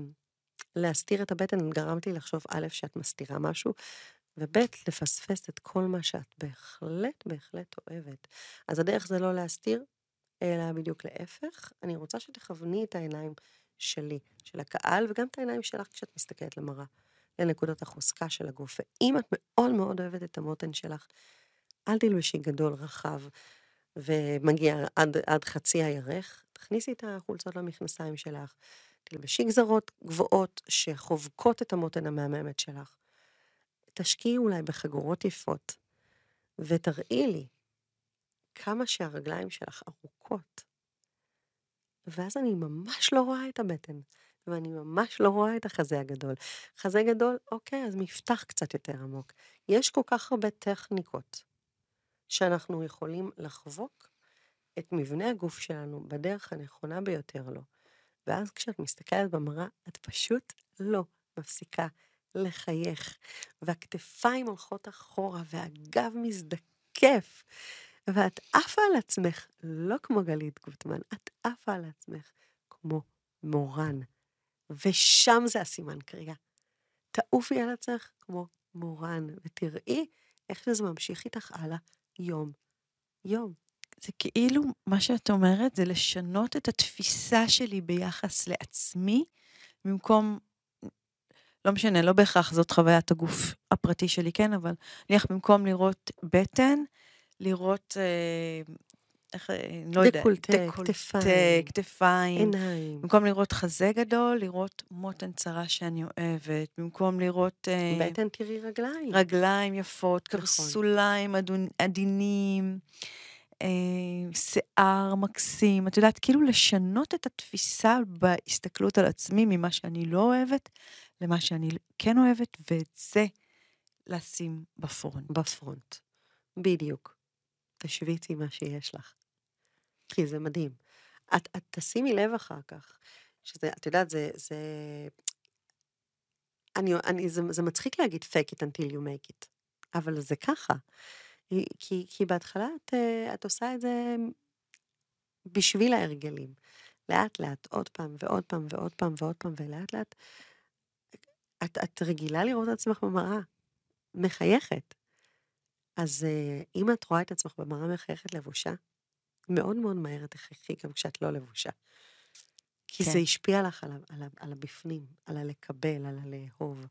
להסתיר את הבטן, גרמת לי לחשוב, א', שאת מסתירה משהו, וב', לפספס את כל מה שאת בהחלט, בהחלט אוהבת. אז הדרך זה לא להסתיר, אלא בדיוק להפך. אני רוצה שתכווני את העיניים שלי, של הקהל, וגם את העיניים שלך כשאת מסתכלת למראה, לנקודות החוזקה של הגוף. ואם את מאוד מאוד אוהבת את המותן שלך, אל תלבשי גדול, רחב, ומגיע עד, עד חצי הירך, תכניסי את החולצות למכנסיים שלך, תלבשי גזרות גבוהות שחובקות את המותן המהממת שלך. תשקיעי אולי בחגורות יפות, ותראי לי כמה שהרגליים שלך ארוכות. ואז אני ממש לא רואה את הבטן, ואני ממש לא רואה את החזה הגדול. חזה גדול, אוקיי, אז מפתח קצת יותר עמוק. יש כל כך הרבה טכניקות שאנחנו יכולים לחבוק את מבנה הגוף שלנו בדרך הנכונה ביותר לו. ואז כשאת מסתכלת במראה, את פשוט לא מפסיקה לחייך, והכתפיים הולכות אחורה, והגב מזדקף, ואת עפה על עצמך, לא כמו גלית גוטמן, את עפה על עצמך כמו מורן. ושם זה הסימן קריאה. תעופי על עצמך כמו מורן, ותראי איך שזה ממשיך איתך הלאה, יום, יום. זה כאילו, מה שאת אומרת זה לשנות את התפיסה שלי ביחס לעצמי, במקום, לא משנה, לא בהכרח זאת חוויית הגוף הפרטי שלי, כן, אבל נניח במקום לראות בטן, לראות, אה, איך, אה, לא יודעת, דקולטה, כתפיים. כתפיים. עיניים. במקום לראות חזה גדול, לראות מותן צרה שאני אוהבת. במקום לראות אה, בטן תראי רגליים. רגליים יפות, נכון. קרסוליים עדינים, אה, שיער מקסים. את יודעת, כאילו לשנות את התפיסה בהסתכלות על עצמי ממה שאני לא אוהבת למה שאני כן אוהבת, ואת זה לשים בפרונט. בפרונט. בדיוק. תשוויצי מה שיש לך. כי זה מדהים. את, את תשימי לב אחר כך, שזה, את יודעת, זה, זה, אני, אני, זה, זה מצחיק להגיד fake it until you make it, אבל זה ככה. כי, כי, כי בהתחלה את, אה, את עושה את זה בשביל ההרגלים. לאט לאט, עוד פעם ועוד פעם ועוד פעם ועוד פעם, ולאט לאט, את, את רגילה לראות את עצמך במראה, מחייכת. אז אה, אם את רואה את עצמך במראה מחייכת לבושה, מאוד מאוד מהר תחייכי גם כשאת לא לבושה. כי כן. זה השפיע לך על, על, על הבפנים, על הלקבל, על הלאהוב.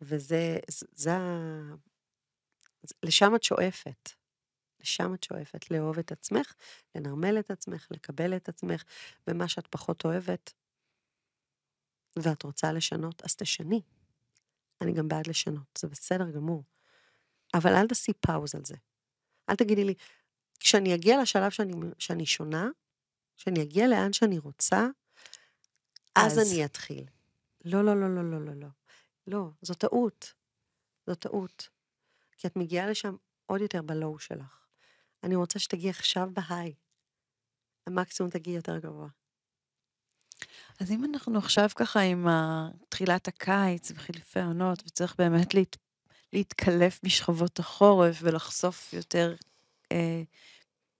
וזה, זה, ה- זה- לשם את שואפת. לשם את שואפת, לאהוב את עצמך, לנרמל את עצמך, לקבל את עצמך, ומה שאת פחות אוהבת, ואת רוצה לשנות, אז תשני. אני גם בעד לשנות, זה בסדר גמור. אבל אל תעשי פאוז על זה. אל תגידי לי, כשאני אגיע לשלב שאני, שאני שונה, כשאני אגיע לאן שאני רוצה, אז, אז. אני אתחיל. לא, לא, לא, לא, לא, לא, לא. לא, זו טעות. זו טעות. כי את מגיעה לשם עוד יותר בלואו שלך. אני רוצה שתגיעי עכשיו בהיי. המקסימום תגיעי יותר גבוה. אז אם אנחנו עכשיו ככה עם תחילת הקיץ וחילופי העונות, וצריך באמת להת, להתקלף בשכבות החורף ולחשוף יותר אה,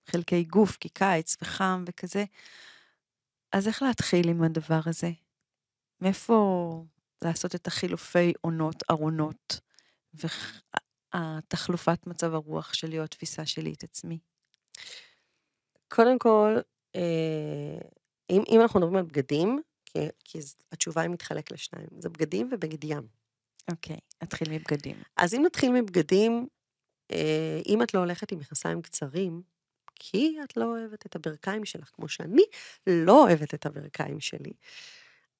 חלקי גוף, כי קיץ וחם וכזה, אז איך להתחיל עם הדבר הזה? מאיפה לעשות את החילופי עונות, ארונות, והתחלופת מצב הרוח שלי או התפיסה שלי את עצמי? קודם כל, אה, אם, אם אנחנו מדברים על בגדים, כי, כי התשובה היא מתחלק לשניים, זה בגדים ובגד ים. אוקיי, נתחיל מבגדים. אז אם נתחיל מבגדים, אה, אם את לא הולכת עם מכנסיים קצרים, כי את לא אוהבת את הברכיים שלך, כמו שאני לא אוהבת את הברכיים שלי,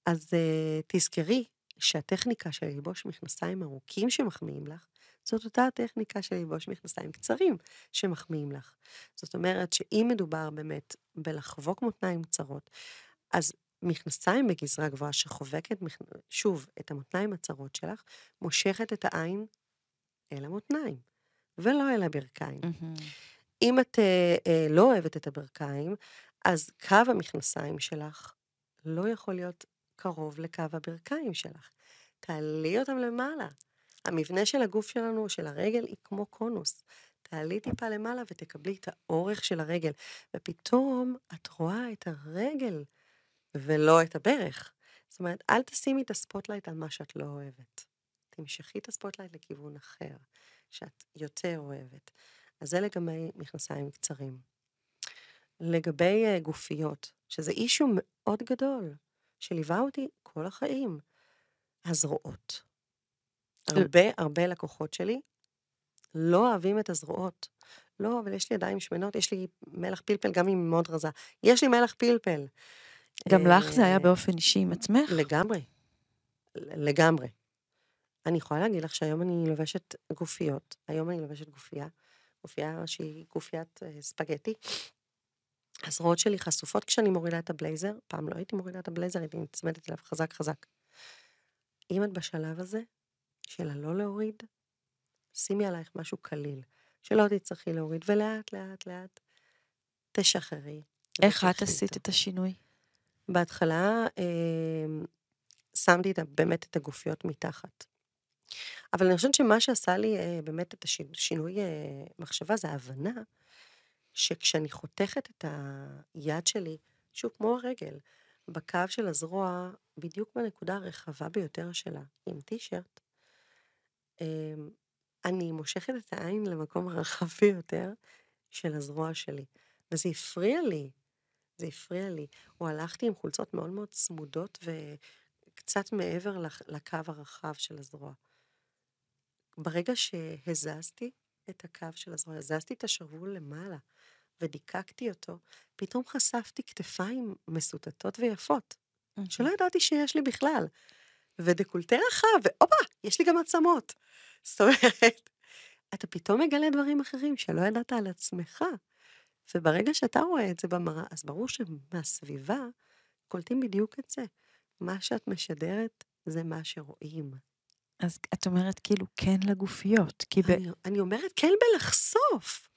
אז אה, תזכרי שהטכניקה של ללבוש מכנסיים ארוכים שמחמיאים לך, זאת אותה הטכניקה של ללבוש מכנסיים קצרים שמחמיאים לך. זאת אומרת שאם מדובר באמת בלחבוק מותניים קצרות, אז מכנסיים בגזרה גבוהה שחובקת, שוב, את המותניים הצרות שלך, מושכת את העין אל המותניים, ולא אל הברכיים. מהמם. אם את אה, אה, לא אוהבת את הברכיים, אז קו המכנסיים שלך לא יכול להיות קרוב לקו הברכיים שלך. תעלי אותם למעלה. המבנה של הגוף שלנו, של הרגל, היא כמו קונוס. תעלי טיפה למעלה ותקבלי את האורך של הרגל, ופתאום את רואה את הרגל ולא את הברך. זאת אומרת, אל תשימי את ה spotlight על מה שאת לא אוהבת. תמשכי את ה spotlight לכיוון אחר, שאת יותר אוהבת. אז זה לגבי מכנסיים קצרים. לגבי אה, גופיות, שזה issue מאוד גדול, שליווה אותי כל החיים, הזרועות. הרבה הרבה לקוחות שלי לא אוהבים את הזרועות. לא, אבל יש לי ידיים שמנות, יש לי מלח פלפל, גם אם היא מאוד רזה. יש לי מלח פלפל. גם לך זה היה אה, באופן אישי עם עצמך? לגמרי. לגמרי. אני יכולה להגיד לך שהיום אני לובשת גופיות, היום אני לובשת גופייה, גופייה שהיא גופיית אה, ספגטי. הזרועות שלי חשופות כשאני מורידה את הבלייזר, פעם לא הייתי מורידה את הבלייזר, הייתי נצמדת אליו חזק חזק. אם את בשלב הזה, של הלא להוריד, שימי עלייך משהו קליל, שלא תצטרכי להוריד, ולאט לאט לאט תשחררי. איך את עשית. את השינוי? בהתחלה אה, שמתי את, באמת את הגופיות מתחת. אבל אני חושבת שמה שעשה לי אה, באמת את השינוי אה, מחשבה זה ההבנה שכשאני חותכת את היד שלי, שוב, כמו הרגל, בקו של הזרוע, בדיוק בנקודה הרחבה ביותר שלה, עם טישרט, אה, אני מושכת את העין למקום הרחב ביותר של הזרוע שלי, וזה הפריע לי. זה הפריע לי. או הלכתי עם חולצות מאוד מאוד צמודות וקצת מעבר לקו הרחב של הזרוע. ברגע שהזזתי את הקו של הזרוע, הזזתי את השרוול למעלה ודיקקתי אותו, פתאום חשפתי כתפיים מסוטטות ויפות, שלא ידעתי שיש לי בכלל. ודקולטה רחב, והופה, יש לי גם עצמות. זאת אומרת, אתה פתאום מגלה דברים אחרים שלא ידעת על עצמך. וברגע שאתה רואה את זה במראה, אז ברור שמהסביבה קולטים בדיוק את זה. מה שאת משדרת זה מה שרואים. אז את אומרת כאילו כן לגופיות, כי ב... אני, אני אומרת כן בלחשוף.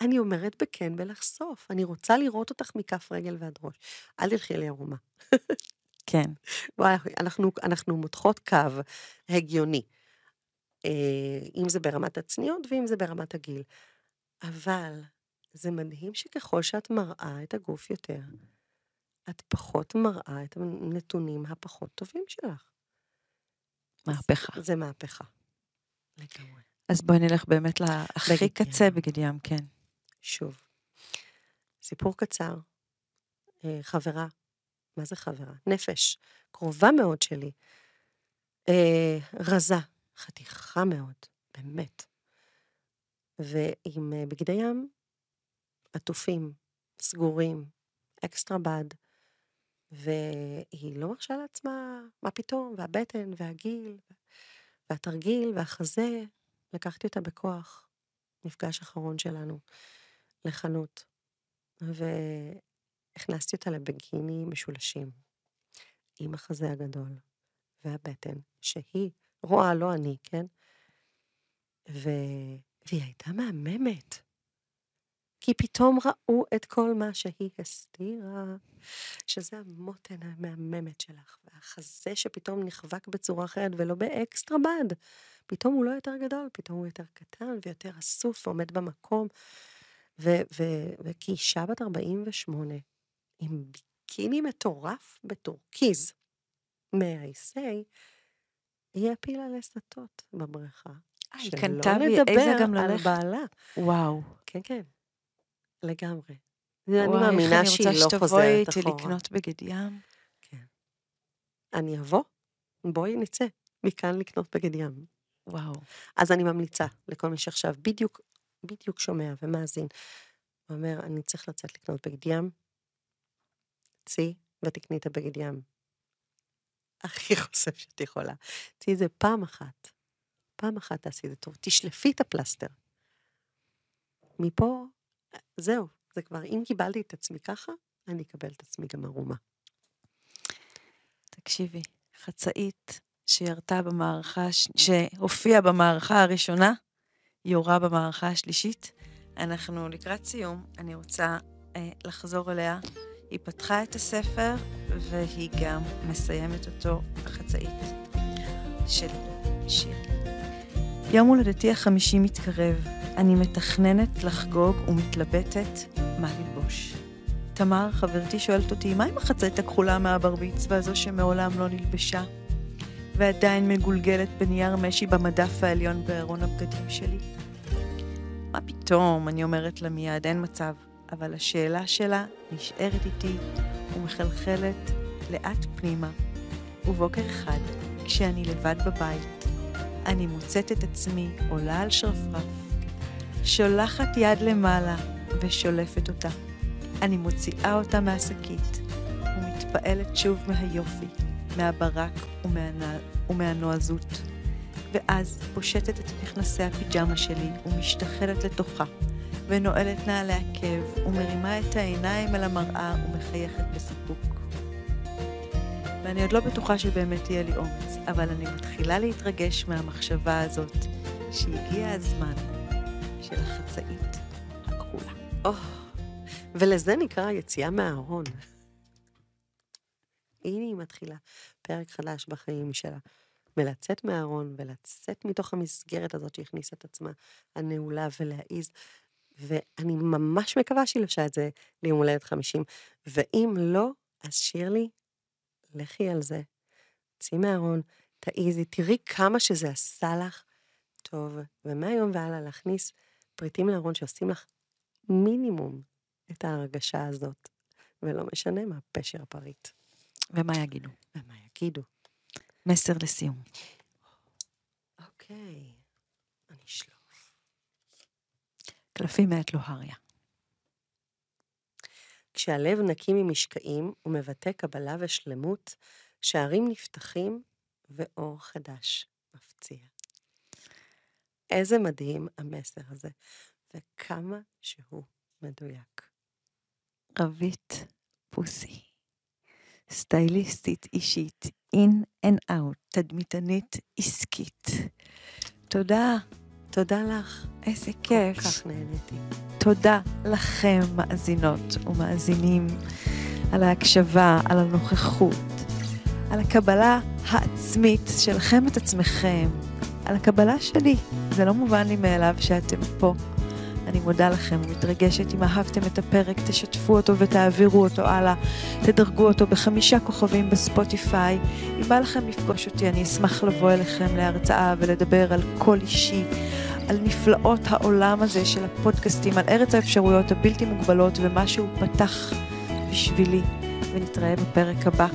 אני אומרת בכן בלחשוף. אני רוצה לראות אותך מכף רגל ועד ראש. אל תלכי לי ערומה. כן. וואי, אנחנו, אנחנו מותחות קו הגיוני. אה, אם זה ברמת הצניעות ואם זה ברמת הגיל. אבל זה מדהים שככל שאת מראה את הגוף יותר, את פחות מראה את הנתונים הפחות טובים שלך. מהפכה. זה מהפכה. לגמרי. אז בואי נלך באמת להכי קצה בגד ים, כן. שוב, סיפור קצר, אה, חברה, מה זה חברה? נפש, קרובה מאוד שלי, אה, רזה, חתיכה מאוד, באמת. ועם אה, בגדי ים עטופים, סגורים, אקסטרה בד, והיא לא מרשה לעצמה, מה פתאום, והבטן, והגיל, והתרגיל, והחזה, לקחתי אותה בכוח, מפגש אחרון שלנו, לחנות, והכנסתי אותה לבגיני משולשים, עם החזה הגדול, והבטן, שהיא רואה, לא אני, כן? ו... והיא הייתה מהממת. כי פתאום ראו את כל מה שהיא הסתירה, שזה המותן המהממת שלך, והחזה שפתאום נחבק בצורה אחרת ולא באקסטרה בד. פתאום הוא לא יותר גדול, פתאום הוא יותר קטן ויותר אסוף ועומד במקום. וכאישה בת 48, עם ביקיני מטורף בטורקיז, מהאיסי, היא הפילה לסטות בבריכה. אה, היא קנתה לי איזה גם ללכת. שלא לדבר על בעלה. וואו. כן, כן. לגמרי. אני מאמינה שהיא לא חוזרת אחורה. וואי, איך אני רוצה שתבואי איתי לקנות בגד ים. כן. אני אבוא? בואי נצא מכאן לקנות בגד ים. וואו. אז אני ממליצה לכל מי שעכשיו בדיוק, בדיוק שומע ומאזין, ואומר, אני צריך לצאת לקנות בגד ים, צאי ותקני את הבגד ים. הכי חושב שאת יכולה. את זה פעם אחת. פעם אחת תעשי את זה טוב. תשלפי את הפלסטר. מפה זהו, זה כבר, אם קיבלתי את עצמי ככה, אני אקבל את עצמי גם ערומה. תקשיבי, חצאית שירתה במערכה, שהופיעה במערכה הראשונה, יורה במערכה השלישית. אנחנו לקראת סיום, אני רוצה אה, לחזור אליה. היא פתחה את הספר, והיא גם מסיימת אותו, החצאית של שיר. יום הולדתי החמישי מתקרב, אני מתכננת לחגוג ומתלבטת מה ללבוש. תמר, חברתי, שואלת אותי, מה עם החצאית הכחולה מהברביץ והזו שמעולם לא נלבשה? ועדיין מגולגלת בנייר משי במדף העליון בארון הבגדים שלי? מה פתאום, אני אומרת לה מיד, אין מצב. אבל השאלה שלה נשארת איתי ומחלחלת לאט פנימה. ובוקר אחד, כשאני לבד בבית, אני מוצאת את עצמי עולה על שרפרף, שולחת יד למעלה ושולפת אותה. אני מוציאה אותה מהשקית ומתפעלת שוב מהיופי, מהברק ומהנ... ומהנועזות. ואז פושטת את מכנסי הפיג'מה שלי ומשתחלת לתוכה, ונועלת נעלי עקב ומרימה את העיניים אל המראה ומחייכת בסיפוק. ואני עוד לא בטוחה שבאמת יהיה לי אומץ, אבל אני מתחילה להתרגש מהמחשבה הזאת שהגיע הזמן של החצאית הכחולה. Oh, ולזה נקרא יציאה מהארון. הנה היא מתחילה פרק חדש בחיים שלה. ולצאת מהארון ולצאת מתוך המסגרת הזאת שהכניסה את עצמה הנעולה ולהעיז. ואני ממש מקווה שהיא לבשה את זה ליום הולדת 50. ואם לא, אז שירלי, לכי על זה. צאי מהארון, תעיזי, תראי כמה שזה עשה לך טוב, ומהיום והלאה להכניס פריטים לארון שעושים לך מינימום את ההרגשה הזאת, ולא משנה מה פשר הפריט. ומה יגידו? ומה יגידו. מסר לסיום. אוקיי, אני אשלוף. קלפים מאת לוהריה. כשהלב נקי ממשקעים ומבטא קבלה ושלמות, שערים נפתחים ואור חדש מפציע. איזה מדהים המסר הזה, וכמה שהוא מדויק. רוית בוסי. סטייליסטית אישית, in and out, תדמיתנית עסקית. תודה, תודה לך, איזה כל כיף. כך נהניתי. תודה לכם, מאזינות ומאזינים, על ההקשבה, על הנוכחות, על הקבלה העצמית שלכם את עצמכם, על הקבלה שלי. זה לא מובן לי מאליו שאתם פה. אני מודה לכם ומתרגשת. אם אהבתם את הפרק, תשתפו אותו ותעבירו אותו הלאה. תדרגו אותו בחמישה כוכבים בספוטיפיי. אם בא לכם לפגוש אותי, אני אשמח לבוא אליכם להרצאה ולדבר על קול אישי, על נפלאות העולם הזה של הפודקאסטים, על ארץ האפשרויות הבלתי מוגבלות ומה שהוא פתח בשבילי. ונתראה בפרק הבא.